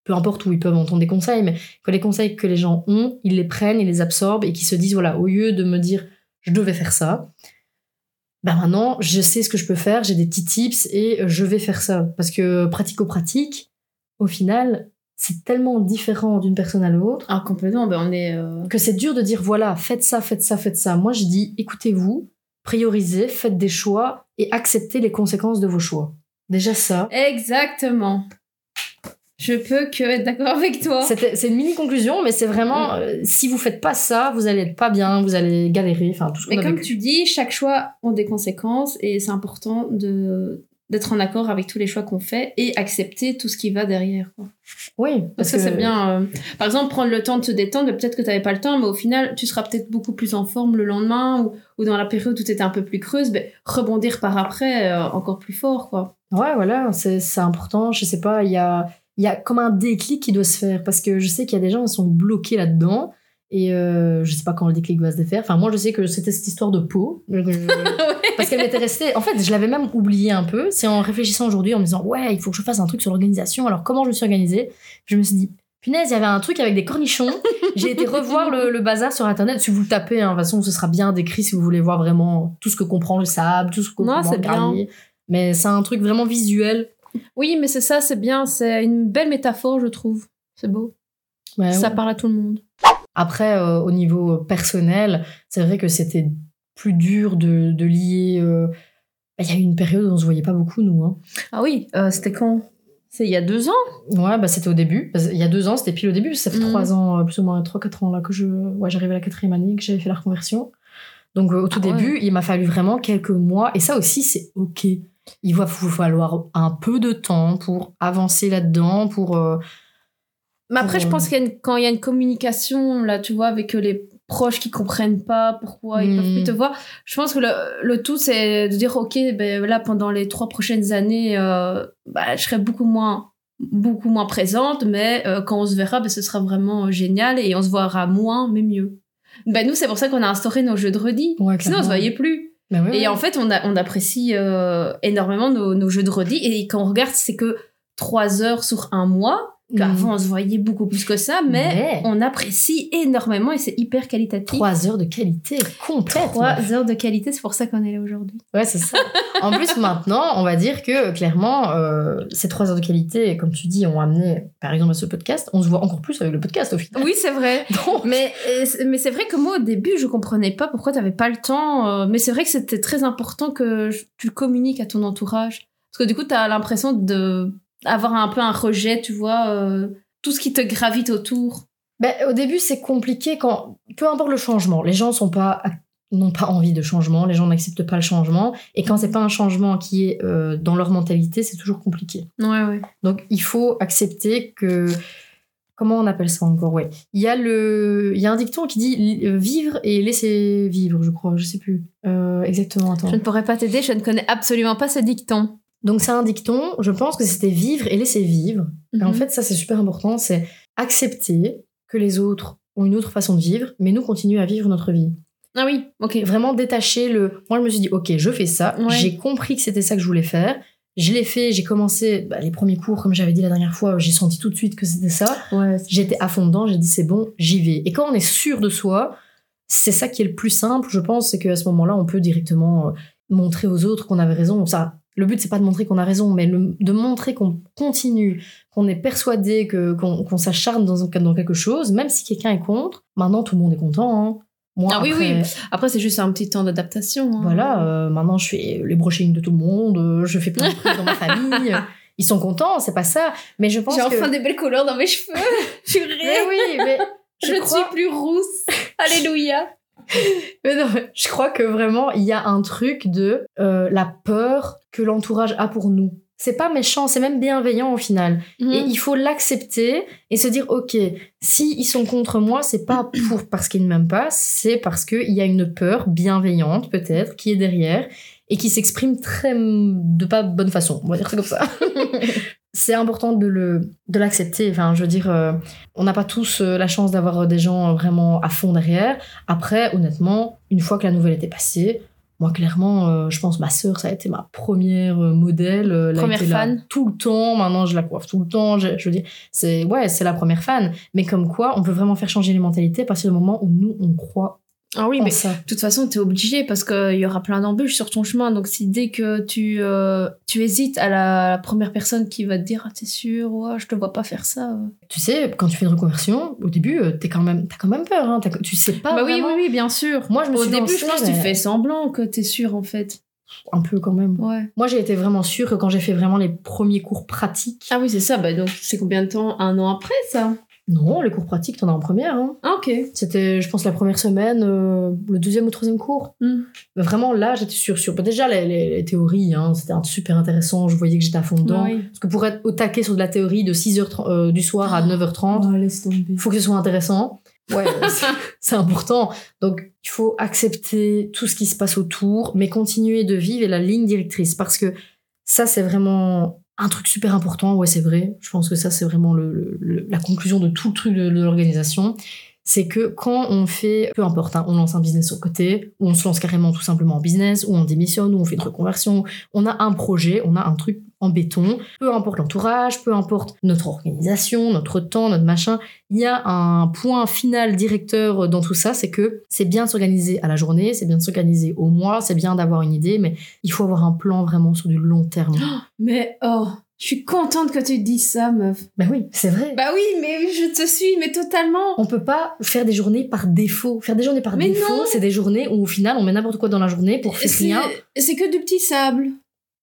peu importe où ils peuvent entendre des conseils, mais que les conseils que les gens ont, ils les prennent, ils les absorbent et qu'ils se disent voilà, au lieu de me dire je devais faire ça, ben maintenant je sais ce que je peux faire, j'ai des petits tips et je vais faire ça parce que pratico-pratique, au final, c'est tellement différent d'une personne à l'autre Ah, complètement. Ben, on est... euh, que c'est dur de dire voilà, faites ça, faites ça, faites ça. Moi, je dis écoutez-vous, priorisez, faites des choix et acceptez les conséquences de vos choix. Déjà ça. Exactement. Je peux que être d'accord avec toi. C'est une mini conclusion, mais c'est vraiment euh, si vous faites pas ça, vous allez être pas bien, vous allez galérer, enfin tout ce Mais comme vécu. tu dis, chaque choix a des conséquences et c'est important de d'être en accord avec tous les choix qu'on fait et accepter tout ce qui va derrière. quoi. Oui, Parce que, c'est bien. euh, par exemple, prendre le temps de te détendre, peut-être que tu n'avais pas le temps, mais au final, tu seras peut-être beaucoup plus en forme le lendemain ou, ou dans la période où tu étais un peu plus creuse, ben, rebondir par après euh, encore plus fort. quoi. Ouais, voilà, c'est c'est important. Je sais pas, il y a, il y a comme un déclic qui doit se faire parce que je sais qu'il y a des gens qui sont bloqués là-dedans. Et euh, je sais pas quand le déclic va se défaire. Enfin, moi, je sais que c'était cette histoire de peau. Parce qu'elle m'était restée. En fait, je l'avais même oublié un peu. C'est en réfléchissant aujourd'hui, en me disant, ouais, il faut que je fasse un truc sur l'organisation. Alors, comment je me suis organisée? Je me suis dit, punaise, il y avait un truc avec des cornichons. J'ai été revoir le, le bazar sur Internet. Si vous le tapez, hein, de toute façon, ce sera bien décrit si vous voulez voir vraiment tout ce que comprend le sable, tout ce que comprend le bien. Mais c'est un truc vraiment visuel. Oui, mais c'est ça, c'est bien. C'est une belle métaphore, je trouve. C'est beau. Ouais, ça ouais. parle à tout le monde. Après, euh, au niveau personnel, c'est vrai que c'était plus dur de, de lier. euh, bah, Il y a eu une période où on se voyait pas beaucoup, nous. Hein. Ah oui, euh, c'était quand? C'est il y a deux ans? Ouais, bah, c'était au début. Parce- Il y a deux ans, c'était pile au début. Ça fait Mhm. trois ans, plus ou moins trois, quatre ans là que je. Ouais, j'arrivais à la quatrième année, que j'avais fait la reconversion. Donc, au tout Ah ouais. début, il m'a fallu vraiment quelques mois. Et ça aussi, c'est OK. Il va vous falloir un peu de temps pour avancer là-dedans, pour. euh, Mais après, Pour, je euh, pense qu'il y a une- quand il y a une communication, là, tu vois, avec les proches qui comprennent pas pourquoi ils Mm. peuvent plus te voir, je pense que le, le tout, c'est de dire, OK, ben là, pendant les trois prochaines années, euh, bah, je serai beaucoup moins beaucoup moins présente, mais euh, quand on se verra, ben, ce sera vraiment euh, génial et on se verra moins, mais mieux. Ben, nous, c'est pour ça qu'on a instauré nos jeux de redis. Ouais, Sinon, on se voyait plus. Bah ouais, Et ouais. en fait, on, a, on apprécie euh, énormément nos, nos jeux de redis. Et quand on regarde, c'est que trois heures sur un mois. Avant, on se voyait beaucoup plus que ça, mais Mais- on apprécie énormément et c'est hyper qualitatif. Trois heures de qualité complète. Trois heures de qualité, c'est pour ça qu'on est là aujourd'hui. Ouais, c'est ça. en plus, maintenant, on va dire que clairement, euh, ces trois heures de qualité, comme tu dis, ont amené, par exemple, à ce podcast. On se voit encore plus avec le podcast au final. Oui, c'est vrai. Donc, Mais, mais c'est vrai que moi, au début, je comprenais pas pourquoi tu pas le temps. euh, mais c'est vrai que c'était très important que tu communiques à ton entourage. Parce que du coup, tu as l'impression de avoir un peu un rejet, tu vois, euh, tout ce qui te gravite autour. ben, au début, c'est compliqué quand, peu importe le changement, les gens sont pas n'ont pas envie de changement, les gens n'acceptent pas le changement, et quand c'est pas un changement qui est euh, dans leur mentalité, c'est toujours compliqué. Ouais, ouais. Donc il faut accepter que comment on appelle ça encore? Ouais il y a le il y a un dicton qui dit euh, vivre et laisser vivre je crois je sais plus Euh, exactement attends Je ne pourrais pas t'aider, je ne connais absolument pas ce dicton. Donc c'est un dicton je pense que c'était vivre et laisser vivre et en Mhm. fait ça c'est super important c'est accepter que les autres ont une autre façon de vivre mais nous continuer à vivre notre vie Ah oui, ok. vraiment détacher le. Moi, je me suis dit, ok, je fais ça. Ouais. J'ai compris que c'était ça que je voulais faire. Je l'ai fait. J'ai commencé bah, les premiers cours, comme j'avais dit la dernière fois. J'ai senti tout de suite que c'était ça. Ouais. J'étais à fond dedans. J'ai dit, c'est bon, j'y vais. Et quand on est sûr de soi, c'est ça qui est le plus simple, je pense, c'est qu'à ce moment-là, on peut directement euh, montrer aux autres qu'on avait raison. Ça, le but, c'est pas de montrer qu'on a raison, mais le- de montrer qu'on continue, qu'on est persuadé, que, qu'on, qu'on s'acharne dans, quelque chose, même si quelqu'un est contre. Maintenant, tout le monde est content. hein. Moi, Ah oui, après- oui. Après, c'est juste un petit temps d'adaptation. hein. voilà, euh, maintenant je fais les brushings de tout le monde, euh, je fais plein de trucs dans ma famille. Ils sont contents, c'est pas ça. Mais je pense J'ai que. enfin des belles couleurs dans mes cheveux. Purée. Mais oui, mais Je, je, ne suis plus rousse. Alléluia. mais non, je crois que vraiment il y a un truc de euh, la peur que l'entourage a pour nous. C'est pas méchant, c'est même bienveillant au final. Mhm. Et il faut l'accepter et se dire ok, si ils sont contre moi, c'est pas pour parce qu'ils ne m'aiment pas, c'est parce qu'il y a une peur bienveillante peut-être qui est derrière et qui s'exprime très de pas bonne façon. On va dire ça comme ça. c'est important de le de l'accepter. Enfin, je veux dire, euh, on n'a pas tous euh, la chance d'avoir des gens vraiment à fond derrière. Après, honnêtement, une fois que la nouvelle était passée. Moi, clairement, euh, je pense ma sœur, ça a été ma première euh, modèle. euh, elle a Première là fan. tout le temps. Maintenant, je la coiffe tout le temps. Je, je veux dire, c'est ouais, c'est la première fan. Mais comme quoi, on peut vraiment faire changer les mentalités à partir du moment où nous, on croit Ah oui, en mais de toute façon, tu es obligé parce qu'il y aura plein d'embûches sur ton chemin. Donc, si dès que tu, euh, tu hésites à la, la première personne qui va te dire Ah, T'es sûr ouais, Je te vois pas faire ça. euh. Tu sais, quand tu fais une reconversion, au début, euh, t'es quand même, t'as quand même peur. Hein. T'as- Tu sais pas. bah oui, oui, oui, bien sûr. Moi, je me Au suis début, lancée, je pense que tu fais semblant que tu es sûr en fait. un peu quand même. Ouais. Moi, j'ai été vraiment sûre que quand j'ai fait vraiment les premiers cours pratiques. Ah oui, c'est ça. Bah, donc, c'est combien de temps? Un an après ça? Non, les cours pratiques, t'en as en première. Hein. Ah, ok. C'était, je pense, la première semaine, euh, le deuxième ou troisième cours. Mais Vraiment, là, j'étais sûre. sûre. Bah, déjà, les, les- les théories, hein, c'était un- super intéressant. Je voyais que j'étais à fond dedans. Ah oui. Parce que pour être au taquet sur de la théorie de 6h euh, du soir à 9h30, Oh, laisse tomber. il faut que ce soit intéressant. Ouais, c'est- c'est important. Donc, il faut accepter tout ce qui se passe autour, mais continuer de vivre la ligne directrice. Parce que ça, c'est vraiment un truc super important. Ouais, c'est vrai. Je pense que ça, c'est vraiment la conclusion de tout le truc de, de l'organisation. C'est que quand on fait, peu importe, hein, on lance un business au côté, ou on se lance carrément tout simplement en business, ou on démissionne, ou on fait une reconversion, on a un projet, on a un truc en béton, peu importe l'entourage, peu importe notre organisation, notre temps, notre machin, il y a un point final directeur dans tout ça, c'est que c'est bien de s'organiser à la journée, c'est bien de s'organiser au mois, c'est bien d'avoir une idée, mais il faut avoir un plan vraiment sur du long terme. Mais oh, Je suis contente que tu dises ça, meuf. Bah oui, c'est vrai. Bah oui, mais je te suis, mais totalement. On peut pas faire des journées par défaut. Faire des journées par Mais défaut, c'est des journées où au final on met n'importe quoi dans la journée pour faire rien. c'est que du petit sable.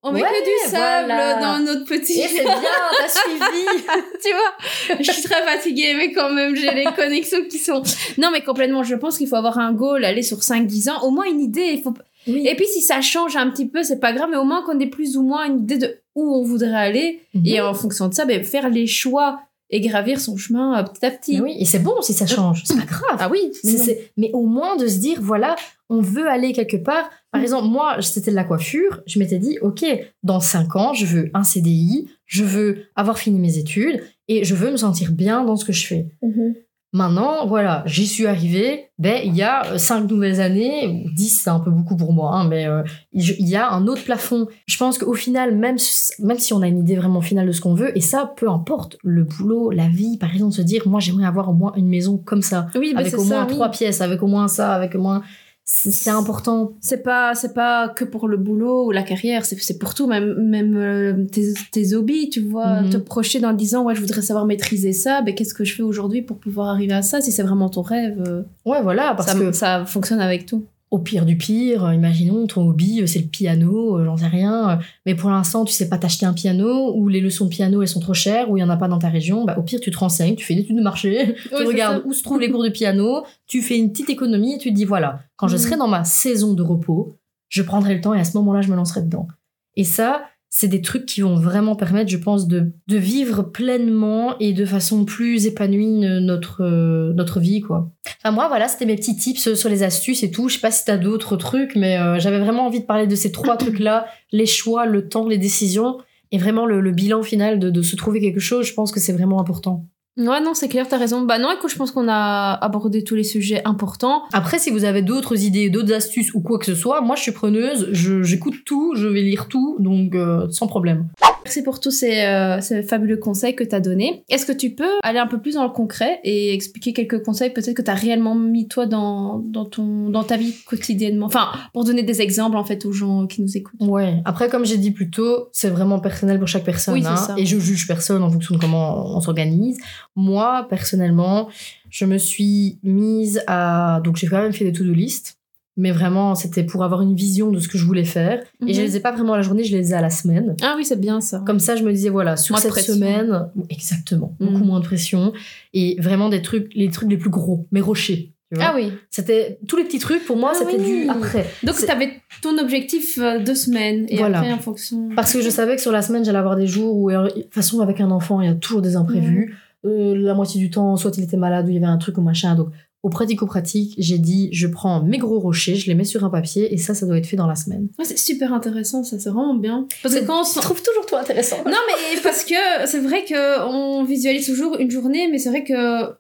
On met Ouais, que du sable voilà. dans notre petit. Et c'est bien, t'as suivi. tu vois, je suis très fatiguée, mais quand même, j'ai les connexions qui sont. Non, mais complètement, je pense qu'il faut avoir un goal, aller sur 5-10 ans, au moins une idée. Il faut... Oui. Et puis, si ça change un petit peu, c'est pas grave, mais au moins qu'on ait plus ou moins une idée de où on voudrait aller. Mhm. Et en fonction de ça, ben, faire les choix et gravir son chemin euh, petit à petit. Mais oui, et c'est bon si ça change. C'est pas grave. Ah oui, mais c'est- mais au moins de se dire, voilà, on veut aller quelque part. Par Mm. exemple, moi, c'était de la coiffure. Je m'étais dit, OK, dans 5 ans, je veux un CDI, je veux avoir fini mes études et je veux me sentir bien dans ce que je fais. Mhm. Maintenant, voilà, j'y suis arrivée. Ben, il y a 5 nouvelles années, 10, c'est un peu beaucoup pour moi, hein, mais euh, il y a un autre plafond. Je pense qu'au final, même, même si on a une idée vraiment finale de ce qu'on veut, et ça, peu importe, le boulot, la vie, par exemple, se dire, moi, j'aimerais avoir au moins une maison comme ça Oui, ben, avec au moins ça, oui. trois pièces, avec au moins ça, avec au moins. C'est important. C'est pas, c'est pas que pour le boulot ou la carrière, c'est, c'est pour tout, même, même euh, tes, tes hobbies, tu vois. Mhm. Te projeter dans 10 ans, ouais, je voudrais savoir maîtriser ça, ben qu'est-ce que je fais aujourd'hui pour pouvoir arriver à ça, si c'est vraiment ton rêve. euh, Ouais, voilà, parce ça, que ça fonctionne avec tout. Au pire du pire, euh, imaginons ton hobby, euh, c'est le piano, euh, j'en sais rien, mais pour l'instant, tu sais pas t'acheter un piano, ou les leçons de piano, elles sont trop chères, ou il y en a pas dans ta région, bah, au pire, tu te renseignes, tu fais une étude de marché, tu regardes où se trouvent les cours de piano, tu fais une petite économie et tu te dis, voilà, quand je Mhm. serai dans ma saison de repos, je prendrai le temps et à ce moment-là, je me lancerai dedans. Et ça, c'est des trucs qui vont vraiment permettre, je pense, de, de vivre pleinement et de façon plus épanouie notre, euh, notre vie, quoi. Enfin, moi, voilà, c'était mes petits tips sur les astuces et tout. Je sais pas si t'as d'autres trucs, mais euh, j'avais vraiment envie de parler de ces trois trucs-là, les choix, le temps, les décisions, et vraiment le, le bilan final de, de se trouver quelque chose. Je pense que c'est vraiment important. Ouais, non, c'est clair, t'as raison. Bah non, écoute, je pense qu'on a abordé tous les sujets importants. Après, si vous avez d'autres idées, d'autres astuces ou quoi que ce soit, moi, je suis preneuse, j'écoute tout, je vais lire tout, donc euh, sans problème. Merci pour tous ces, euh, ces fabuleux conseils que t'as donnés. Est-ce que tu peux aller un peu plus dans le concret et expliquer quelques conseils peut-être que t'as réellement mis toi dans, dans, ton, dans ta vie quotidiennement? Enfin, pour donner des exemples en fait aux gens qui nous écoutent. Ouais. Après, comme j'ai dit plus tôt, c'est vraiment personnel pour chaque personne. Oui, c'est hein, ça. Et je juge personne en fonction de comment on s'organise. Moi, personnellement, je me suis mise à. Donc, j'ai quand même fait des to-do list. Mais vraiment, c'était pour avoir une vision de ce que je voulais faire. Et je Mhm. les ai pas vraiment à la journée, je les ai à la semaine. Ah oui, c'est bien ça. Comme ça, je me disais, voilà, sur Moins cette semaine, exactement, Mhm. beaucoup moins de pression. Et vraiment des trucs, les trucs les plus gros, mes rochers. tu. Ah oui. C'était tous les petits trucs, pour moi, Ah c'était oui. du après. Donc C'est- t'avais ton objectif euh, deux semaines et Voilà. après en fonction. Parce que je savais que sur la semaine, j'allais avoir des jours où, alors, de toute façon, avec un enfant, il y a toujours des imprévus. Euh, la moitié du temps, soit il était malade ou il y avait un truc ou machin. Donc, au pratico-pratique, j'ai dit, je prends mes gros rochers, je les mets sur un papier et ça, ça doit être fait dans la semaine. Ouais, c'est super intéressant, ça c'est vraiment bien. Parce que C'est- quand on se- trouve toujours toi intéressant. Non mais parce que c'est vrai que on visualise toujours une journée, mais c'est vrai que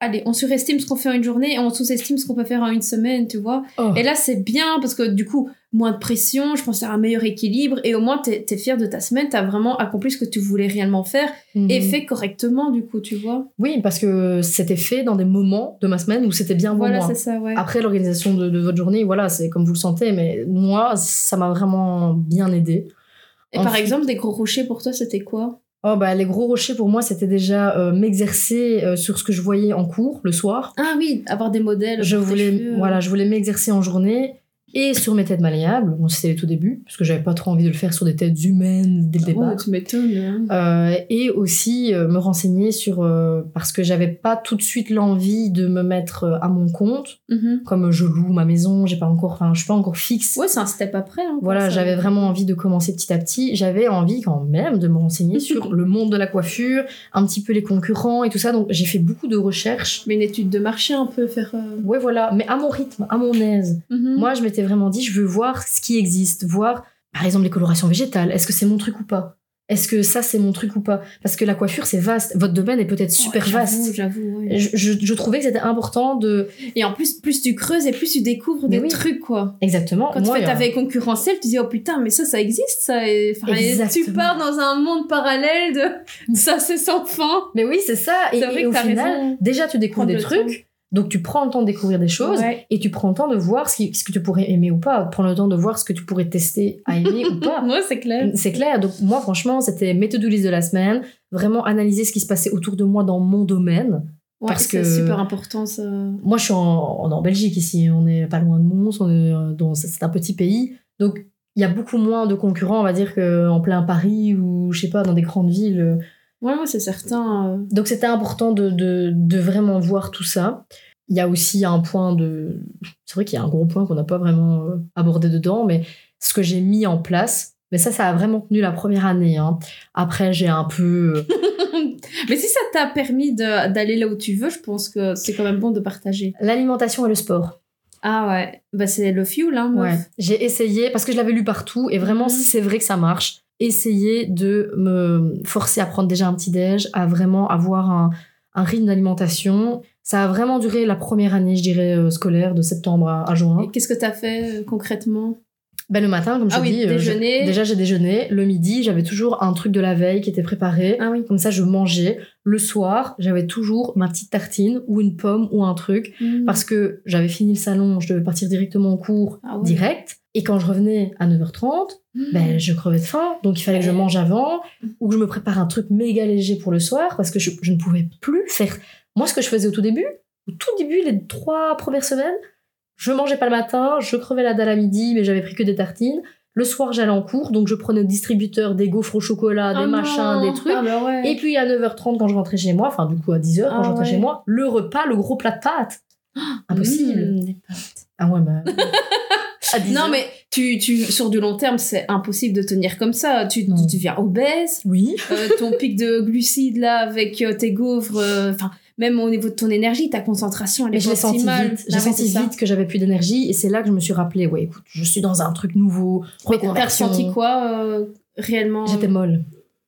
allez, on surestime ce qu'on fait en une journée et on sous-estime ce qu'on peut faire en une semaine, tu vois. Oh. Et là c'est bien parce que du coup moins de pression, je pense à un meilleur équilibre et au moins t'es es fier de ta semaine, t'as vraiment accompli ce que tu voulais réellement faire et Mhm. fait correctement du coup, tu vois. Oui, parce que c'était fait dans des moments de ma semaine où c'était bien pour Voilà moi. c'est ça, ouais. Après, l'organisation de, de votre journée, voilà, c'est comme vous le sentez, mais moi, ça m'a vraiment bien aidé. et par exemple des gros rochers pour toi c'était quoi? Oh, bah, les gros rochers, pour moi, c'était déjà euh, m'exercer euh, sur ce que je voyais en cours le soir. Ah oui, avoir des modèles. Je voulais, cheveux. voilà, je voulais m'exercer en journée et sur mes têtes malléables. Bon, c'était les tout débuts, parce que j'avais pas trop envie de le faire sur des têtes humaines dès le départ. Oh, tu m'étonnes. hein. Euh, et aussi euh, me renseigner sur euh, parce que j'avais pas tout de suite l'envie de me mettre à mon compte Mhm. comme je loue ma maison j'ai pas encore enfin je suis pas encore fixe Ouais, c'est un step après. hein, voilà j'avais vraiment envie de commencer petit à petit j'avais envie quand même de me renseigner sur le monde de la coiffure un petit peu les concurrents et tout ça donc j'ai fait beaucoup de recherches Mais une étude de marché un peu, faire. ouais voilà mais à mon rythme à mon aise mhm. moi je m'étais vraiment dit je veux voir ce qui existe voir par exemple les colorations végétales est-ce que c'est mon truc ou pas? Est-ce que ça c'est mon truc ou pas? Parce que la coiffure c'est vaste votre domaine est peut-être super Ouais, vaste J'avoue. ouais. je, je, je trouvais que c'était important de Et en plus, plus tu creuses et plus tu découvres Mais des oui. trucs, quoi. exactement Quand moi, tu fais ta a- veille concurrentielle, tu dis oh putain, mais ça, ça existe, ça. Et, et tu pars dans un monde parallèle de ça, c'est sans fin. mais oui c'est ça et, et que au final raison. déjà tu découvres des trucs Donc tu prends le temps de découvrir des choses Ouais. et tu prends le temps de voir ce, qui- ce que tu pourrais aimer ou pas. Prends le temps de voir ce que tu pourrais tester à aimer ou pas. Ouais, c'est clair. C'est clair. Donc moi, franchement, c'était list de la semaine. Vraiment analyser ce qui se passait autour de moi dans mon domaine. Ouais, Parce c'est que- super important ça. Moi, je suis en, en Belgique ici. On n'est pas loin de Mons. On est euh, dans, c'est c'est un petit pays. Donc il y a beaucoup moins de concurrents, on va dire, qu'en plein Paris ou, je sais pas, dans des grandes villes. Ouais, ouais, c'est certain. euh. Donc c'était important de, de, de vraiment voir tout ça. Il y a aussi un point de... C'est vrai qu'il y a un gros point qu'on n'a pas vraiment euh, abordé dedans, mais ce que j'ai mis en place, mais ça, ça a vraiment tenu la première année. hein. Après, j'ai un peu... euh, Mais si ça t'a permis d'aller là où tu veux, je pense que c'est quand même bon de partager. L'alimentation et le sport. Ah ouais, bah c'est le fuel, hein, meuf. Ouais. J'ai essayé, parce que je l'avais lu partout, et vraiment, si c'est vrai que ça marche, essayer de me forcer à prendre déjà un petit déj, à vraiment avoir un, un rythme d'alimentation. Ça a vraiment duré la première année, je dirais, euh, scolaire, de septembre à, à juin. Et qu'est-ce que t'as fait euh, concrètement? Ben, le matin, comme je Ah oui, dis, euh, déjeuner. déjà j'ai déjeuné. Le midi, j'avais toujours un truc de la veille qui était préparé. Ah oui. Comme ça, je mangeais. Le soir, j'avais toujours ma petite tartine ou une pomme ou un truc. Mm. Parce que j'avais fini le salon, je devais partir directement au cours, Ah ouais. direct. Et quand je revenais à 9h30, ben, je crevais de faim. Donc il fallait que je mange avant ou que je me prépare un truc méga léger pour le soir parce que je, je ne pouvais plus faire. Moi, ce que je faisais au tout début, au tout début, les trois premières semaines, je mangeais pas le matin, je crevais la dalle à midi, mais j'avais pris que des tartines. Le soir, j'allais en cours, donc je prenais au distributeur des gaufres au chocolat, des machins, non. des trucs. Ah bah ouais. Et puis à 9h30 quand je rentrais chez moi, enfin du coup à 10h quand Ah je rentrais ouais. chez moi, le repas, le gros plat de pâtes. Impossible. Mm, des pâtes. Ah ouais, bah. à 10 Non mais tu, tu, sur du long terme, c'est impossible de tenir comme ça. Tu, tu deviens obèse. Oui. Euh, ton pic de glucides là avec euh, tes gaufres, euh, enfin même au niveau de ton énergie, ta concentration elle est pas vite. Ah J'ai senti ça. vite que j'avais plus d'énergie et c'est là que je me suis rappelé, ouais, écoute, je suis dans un truc nouveau. T'as ressenti quoi euh, réellement? J'étais molle.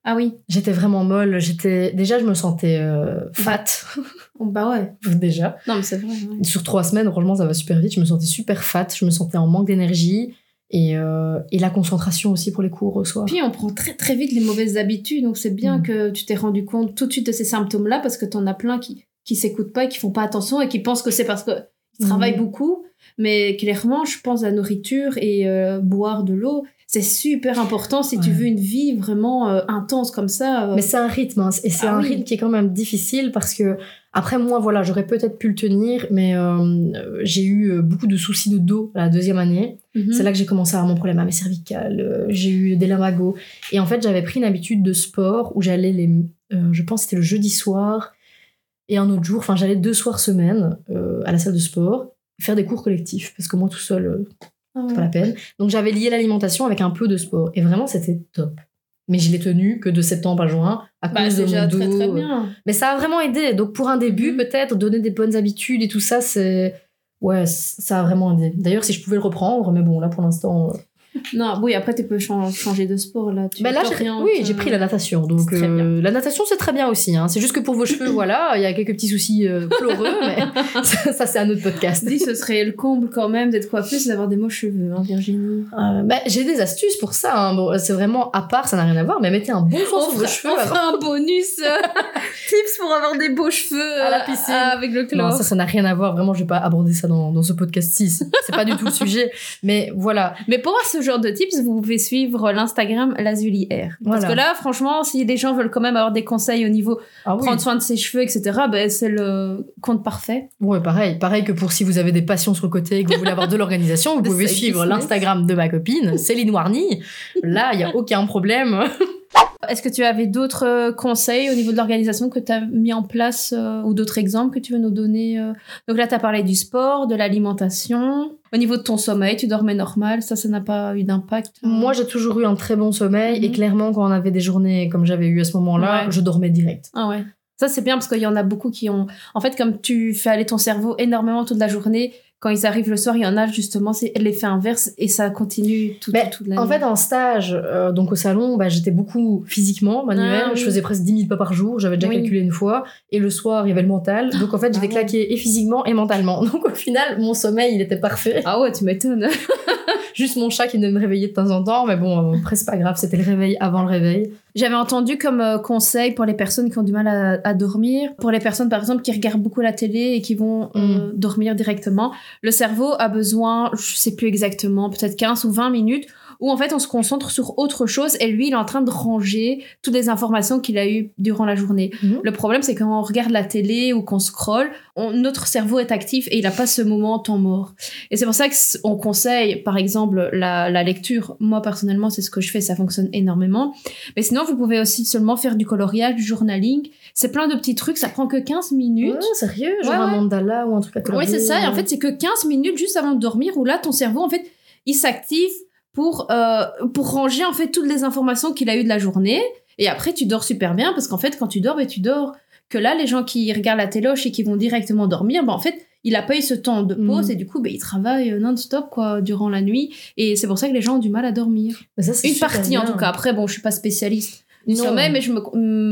Ah oui. J'étais vraiment molle. J'étais déjà, je me sentais euh, fat bah ouais. déjà. Non mais c'est vrai. ouais. Sur trois semaines, franchement, ça va super vite. Je me sentais super fat. Je me sentais en manque d'énergie et, euh, et la concentration aussi pour les cours au soir. Puis on prend très très vite les mauvaises habitudes, donc c'est bien Mm. que tu t'es rendu compte tout de suite de ces symptômes-là parce que t'en as plein qui qui s'écoutent pas et qui font pas attention et qui pensent que c'est parce que ils Mm. travaillent beaucoup, mais clairement, je pense à la nourriture et euh, boire de l'eau, c'est super important si tu veux une vie vraiment euh, intense comme ça. euh. Mais c'est un rythme, hein, et c'est Ah un oui. rythme qui est quand même difficile parce que, après moi, voilà, j'aurais peut-être pu le tenir, mais euh, j'ai eu euh, beaucoup de soucis de dos la deuxième année. Mhm. C'est là que j'ai commencé à avoir mon problème à mes cervicales, euh, j'ai eu des lamagos. Et en fait, j'avais pris une habitude de sport où j'allais les. euh, je pense c'était le jeudi soir et un autre jour, enfin, j'allais deux soirs semaine à la salle de sport faire des cours collectifs parce que moi tout seul, Ah ouais. pas la peine. Donc j'avais lié l'alimentation avec un peu de sport et vraiment c'était top. Mais je l'ai tenu que de septembre à juin à Bah, cause de déjà mon dos. très très euh, bien. Mais ça a vraiment aidé. Donc pour un début, Mhm. peut-être donner des bonnes habitudes et tout ça, c'est ouais, ça a vraiment aidé. D'ailleurs, si je pouvais le reprendre, mais bon là pour l'instant. Euh, Non, oui, après tu peux chan- changer de sport là. Tu bah là, oui, euh, j'ai pris la natation. Donc euh, la natation, c'est très bien aussi. hein. C'est juste que pour vos cheveux, voilà, il y a quelques petits soucis euh, pleureux, mais ça, ça, c'est un autre podcast. Dis, ce serait le comble quand même d'être coiffeuse et d'avoir des beaux cheveux, hein, Virginie. Euh, bah, j'ai des astuces pour ça. hein. Bon, c'est vraiment à part, ça n'a rien à voir, mais mettez un bon On sur vos cheveux. on fera un bonus euh, tips pour avoir des beaux cheveux À la euh, piscine. avec le Non, chlore. ça, ça n'a rien à voir. Vraiment, je vais pas aborder ça dans, dans ce podcast-ci. C'est c'est pas du tout le sujet. Mais voilà. Mais pour voir ce genre de tips, vous pouvez suivre l'Instagram Lazuli Air. Parce que là, franchement, si les gens veulent quand même avoir des conseils au niveau Ah oui. prendre soin de ses cheveux, etc., ben, c'est le compte parfait. Ouais, pareil. Pareil que pour si vous avez des passions sur le côté et que vous voulez avoir de l'organisation, vous pouvez suivre l'Instagram de ma copine, Céline Warny. Là, il y a aucun problème. Est-ce que tu avais d'autres euh, conseils au niveau de l'organisation que tu as mis en place euh, ou d'autres exemples que tu veux nous donner euh? Donc là, tu as parlé du sport, de l'alimentation. Au niveau de ton sommeil, tu dormais normal, ça, ça n'a pas eu d'impact euh Moi, j'ai toujours eu un très bon sommeil et Mhm. clairement, quand on avait des journées comme j'avais eu à ce moment-là, Ouais. je dormais direct. Ah ouais. Ça, c'est bien parce qu'il y en a beaucoup qui ont. En fait, comme tu fais aller ton cerveau énormément toute la journée, quand ils arrivent le soir, il y en a justement, c'est l'effet inverse et ça continue tout, Mais toute la En fait, en stage, euh, donc au salon, bah, j'étais beaucoup physiquement, manuel. Ah, oui. Je faisais presque 10 000 pas par jour. J'avais déjà Oui. calculé une fois. Et le soir, il y avait le mental. Donc en fait, j'étais Ah ouais. claquée et physiquement et mentalement. Donc au final, mon sommeil, il était parfait. Ah ouais, tu m'étonnes. Juste mon chat qui venait me réveiller de temps en temps. Mais bon, euh, après, c'est pas grave. C'était le réveil avant le réveil. J'avais entendu comme euh, conseil pour les personnes qui ont du mal à, à dormir, pour les personnes par exemple qui regardent beaucoup la télé et qui vont euh, dormir directement, le cerveau a besoin, je sais plus exactement, peut-être 15 ou 20 minutes où en fait on se concentre sur autre chose et lui il est en train de ranger toutes les informations qu'il a eues durant la journée. Mhm. Le problème c'est quand on regarde la télé ou qu'on scrolle, on- notre cerveau est actif et il n'a pas ce moment temps mort. Et c'est pour ça qu'on conseille par exemple la, la lecture. Moi personnellement c'est ce que je fais, ça fonctionne énormément. Mais sinon vous pouvez aussi seulement faire du coloriage, du journaling. C'est plein de petits trucs, ça prend que 15 minutes. Ouais, sérieux Genre Ouais, un mandala ou un truc à Oui, colorier c'est ça. Et en fait, c'est que 15 minutes juste avant de dormir où là, ton cerveau, en fait, il s'active pour, euh, pour ranger, en fait, toutes les informations qu'il a eues de la journée. Et après, tu dors super bien parce qu'en fait, quand tu dors, ben, tu dors. Que là, les gens qui regardent la téloche et qui vont directement dormir, ben, en fait, il a pas eu ce temps de pause Mhm. et du coup, ben, il travaille euh, non-stop, quoi, durant la nuit. Et c'est pour ça que les gens ont du mal à dormir. Ça, c'est Une partie, en tout cas. Après, bon, je suis pas spécialiste du Non. sommeil, mais je me,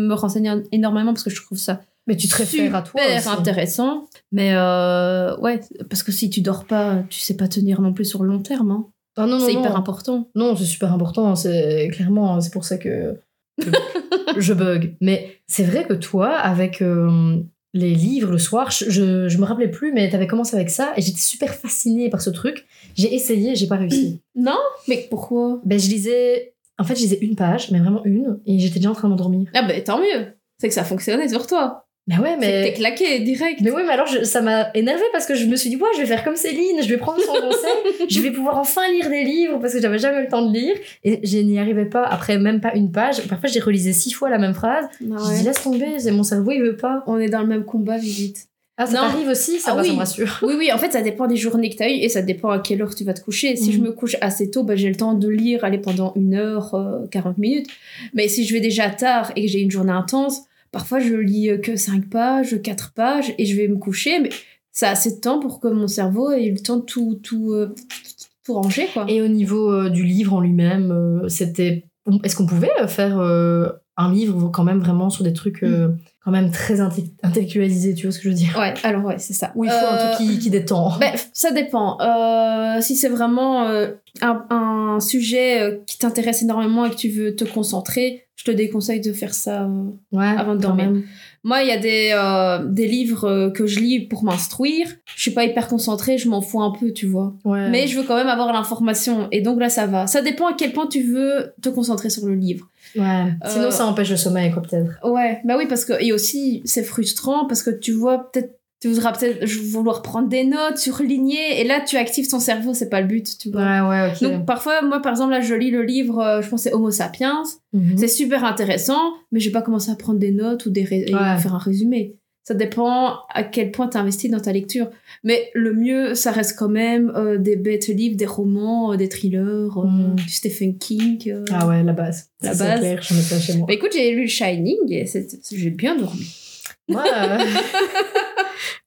me renseigne énormément parce que je trouve ça Mais tu te réfères à toi super intéressant. Mais euh, ouais, parce que si tu dors pas, tu sais pas tenir non plus sur le long terme. hein. Ah non, non, C'est non. hyper important. Non, c'est super important. C'est clairement, c'est pour ça que je bug. Mais c'est vrai que toi, avec euh, les livres le soir, je me rappelais plus, mais t'avais commencé avec ça et j'étais super fascinée par ce truc. J'ai essayé, j'ai pas réussi. Non? Mais pourquoi? Ben, je lisais, en fait, je lisais une page, mais vraiment une, et j'étais déjà en train de m'endormir. Ah ben tant mieux. C'est que ça fonctionnait sur toi. Mais ouais, C'est que mais. T'es claqué direct. Mais oui, mais alors je- ça m'a énervé parce que je me suis dit, ouais, je vais faire comme Céline, je vais prendre son conseil, je vais pouvoir enfin lire des livres parce que j'avais jamais eu le temps de lire et je n'y arrivais pas après même pas une page. Parfois, j'ai relisé six fois la même phrase. Ah Je ouais. dis, laisse tomber, c'est mon cerveau, il veut pas. On est dans le même combat, vite. Ah, ça t'arrive aussi, ça Ah va, ça oui. me rassure. Oui, oui, en fait, ça dépend des journées que tu as eues et ça dépend à quelle heure tu vas te coucher. Si Mhm. je me couche assez tôt, ben, j'ai le temps de lire aller pendant une heure, euh, 40 minutes. Mais si je vais déjà tard et que j'ai une journée intense, parfois je lis euh, que 5 pages, 4 pages et je vais me coucher. Mais ça a assez de temps pour que mon cerveau ait eu le temps de tout, tout, euh, tout ranger, quoi. Et au niveau euh, du livre en lui-même, euh, c'était. Est-ce qu'on pouvait faire un livre quand même vraiment sur des trucs euh, quand même très inte- intellectualisés, tu vois ce que je veux dire? Ouais, alors ouais, c'est ça. Où il faut un truc qui, qui détend. Ben, ça dépend. Si c'est vraiment un, un sujet qui t'intéresse énormément et que tu veux te concentrer, je te déconseille de faire ça. euh. ouais, avant de dormir. Moi, il y a des, euh, des livres euh, que je lis pour m'instruire. Je suis pas hyper concentrée, je m'en fous un peu, tu vois. Ouais. Mais je veux quand même avoir l'information. Et donc là, ça va. Ça dépend à quel point tu veux te concentrer sur le livre. Ouais. Sinon, Euh, ça empêche le sommeil, quoi, peut-être. Ouais, bah oui, parce que. Et aussi, c'est frustrant parce que tu vois, peut-être. Tu voudras peut-être vouloir prendre des notes, surligner, et là tu actives ton cerveau, c'est pas le but, tu vois. Ouais, ouais. Donc parfois, moi par exemple, là je lis le livre, euh, je pense c'est Homo sapiens, Mhm. c'est super intéressant, mais je vais pas commencer à prendre des notes ou des Ouais. faire un résumé. Ça dépend à quel point tu investi dans ta lecture. Mais le mieux, ça reste quand même euh, des bêtes livres, des romans, euh, des thrillers, Mm. du Stephen King. Ah ouais, la base. La Ça, base. clair, je mets ça chez moi. Bah écoute, j'ai lu Shining et j'ai bien dormi.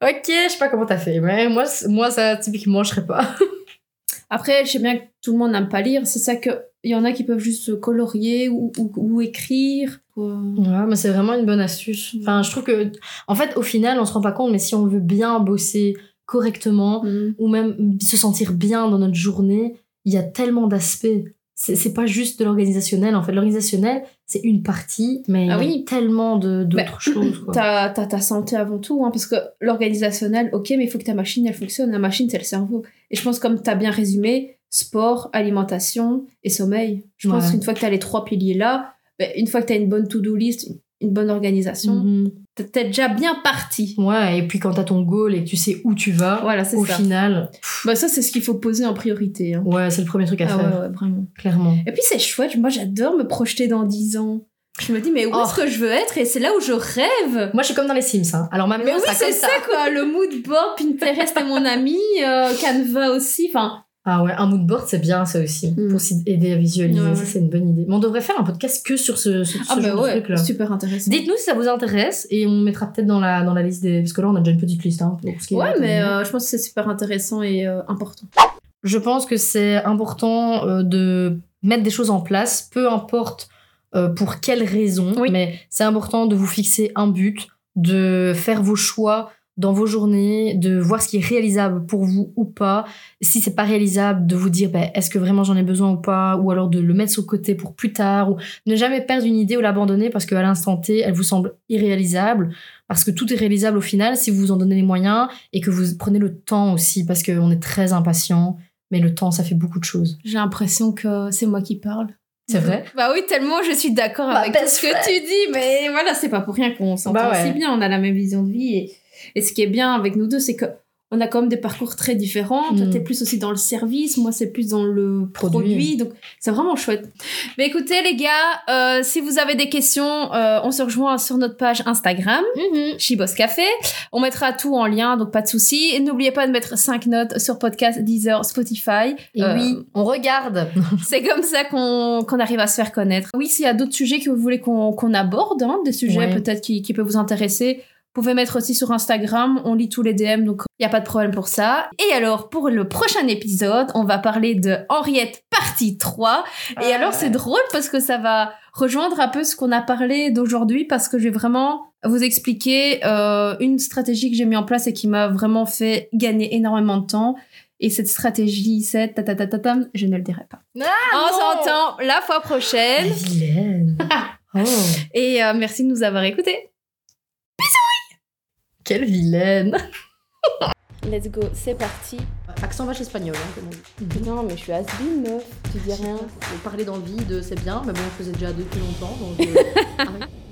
ok, je sais pas comment t'as fait, mais moi, moi ça, typiquement, je serais pas. Après, je sais bien que tout le monde n'aime pas lire. C'est ça que il y en a qui peuvent juste colorier ou, ou, ou écrire. Ouais, mais c'est vraiment une bonne astuce. Enfin, je trouve que, en fait, au final, on se rend pas compte, mais si on veut bien bosser correctement, Mm. ou même se sentir bien dans notre journée, il y a tellement d'aspects. C'est c'est pas juste de l'organisationnel. En fait, l'organisationnel, c'est une partie, mais il y Ah a tellement de- d'autres choses. Quoi. T'as t'as ta santé avant tout, hein, parce que l'organisationnel, ok, mais il faut que ta machine, elle fonctionne. La machine, c'est le cerveau. Et je pense, comme t'as bien résumé, sport, alimentation et sommeil. Je pense qu'une fois que t'as les trois piliers là, ben, une fois que t'as une bonne to-do list, une bonne organisation, Mhm. T'es- déjà bien parti. Ouais, et puis quand t'as ton goal et que tu sais où tu vas, Voilà, au ça. final, Bah, ça, c'est ce qu'il faut poser en priorité. hein. ouais, c'est le premier truc à Ah ouais, faire, ouais, vraiment. clairement. Et puis c'est chouette, moi j'adore me projeter dans 10 ans. Je me dis, mais où Oh. est-ce que je veux être? Et c'est là où je rêve. Moi, je suis comme dans les Sims. Hein. Alors, ma Mais maison, oui, c'est ça, quoi. Le mood board, Pinterest est mon ami, euh, Canva aussi. Enfin, Ah ouais, un mood board, c'est bien ça aussi, Mm. pour aider à visualiser. Ouais, Ça, ouais. c'est une bonne idée. Mais on devrait faire un podcast que sur ce, ce, ce ah bah genre de ouais, super intéressant. Dites-nous si ça vous intéresse et on mettra peut-être dans la, dans la liste des. Parce que là, on a déjà une petite liste. Hein, pour ce qui est Ouais, mais euh, je pense que c'est super intéressant et euh, important. Je pense que c'est important euh, de mettre des choses en place, peu importe pour quelles raisons, Oui. mais c'est important de vous fixer un but, de faire vos choix dans vos journées, de voir ce qui est réalisable pour vous ou pas. Si c'est pas réalisable, de vous dire ben, est-ce que vraiment j'en ai besoin ou pas, ou alors de le mettre sur le côté pour plus tard, ou ne jamais perdre une idée ou l'abandonner parce qu'à l'instant T, elle vous semble irréalisable. Parce que tout est réalisable au final si vous vous en donnez les moyens et que vous prenez le temps aussi, parce qu'on est très impatient. Mais le temps, ça fait beaucoup de choses. J'ai l'impression que c'est moi qui parle. C'est vrai? Bah oui, tellement je suis d'accord Bah, avec tout ce que tu dis, mais voilà, c'est pas pour rien qu'on s'entend Bah ouais. si bien, on a la même vision de vie. Et, et ce qui est bien avec nous deux, c'est que on a quand même des parcours très différents. Toi, Mm. t'es plus aussi dans le service, moi, c'est plus dans le produit. Produit. donc, c'est vraiment chouette. Mais écoutez, les gars, euh, si vous avez des questions, euh, on se rejoint sur notre page Instagram. Chibos Café. On mettra tout en lien, donc pas de souci. Et n'oubliez pas de mettre 5 notes sur podcast, Deezer, Spotify. Et Euh, oui, on regarde. C'est comme ça qu'on qu'on arrive à se faire connaître. Oui, s'il y a d'autres sujets que vous voulez qu'on qu'on aborde, hein, des sujets Ouais. peut-être qui, qui peuvent vous intéresser, vous pouvez mettre aussi sur Instagram. On lit tous les DM, donc il n'y a pas de problème pour ça. Et alors, pour le prochain épisode, on va parler de Henriette partie 3. Et alors, c'est drôle parce que ça va rejoindre un peu ce qu'on a parlé d'aujourd'hui parce que je vais vraiment vous expliquer euh, une stratégie que j'ai mis en place et qui m'a vraiment fait gagner énormément de temps. Et cette stratégie, c'est ta ta ta ta je ne le dirai pas. Ah, On s'entend la fois prochaine. oh, Et euh, merci de nous avoir écoutés. Quelle vilaine. Let's go, c'est parti. Accent vache espagnol, hein, comme on dit. Non, mais je suis has meuf. Tu dis rien. Parler dans le vide, c'est bien, mais bon, on faisait déjà depuis longtemps, donc... euh.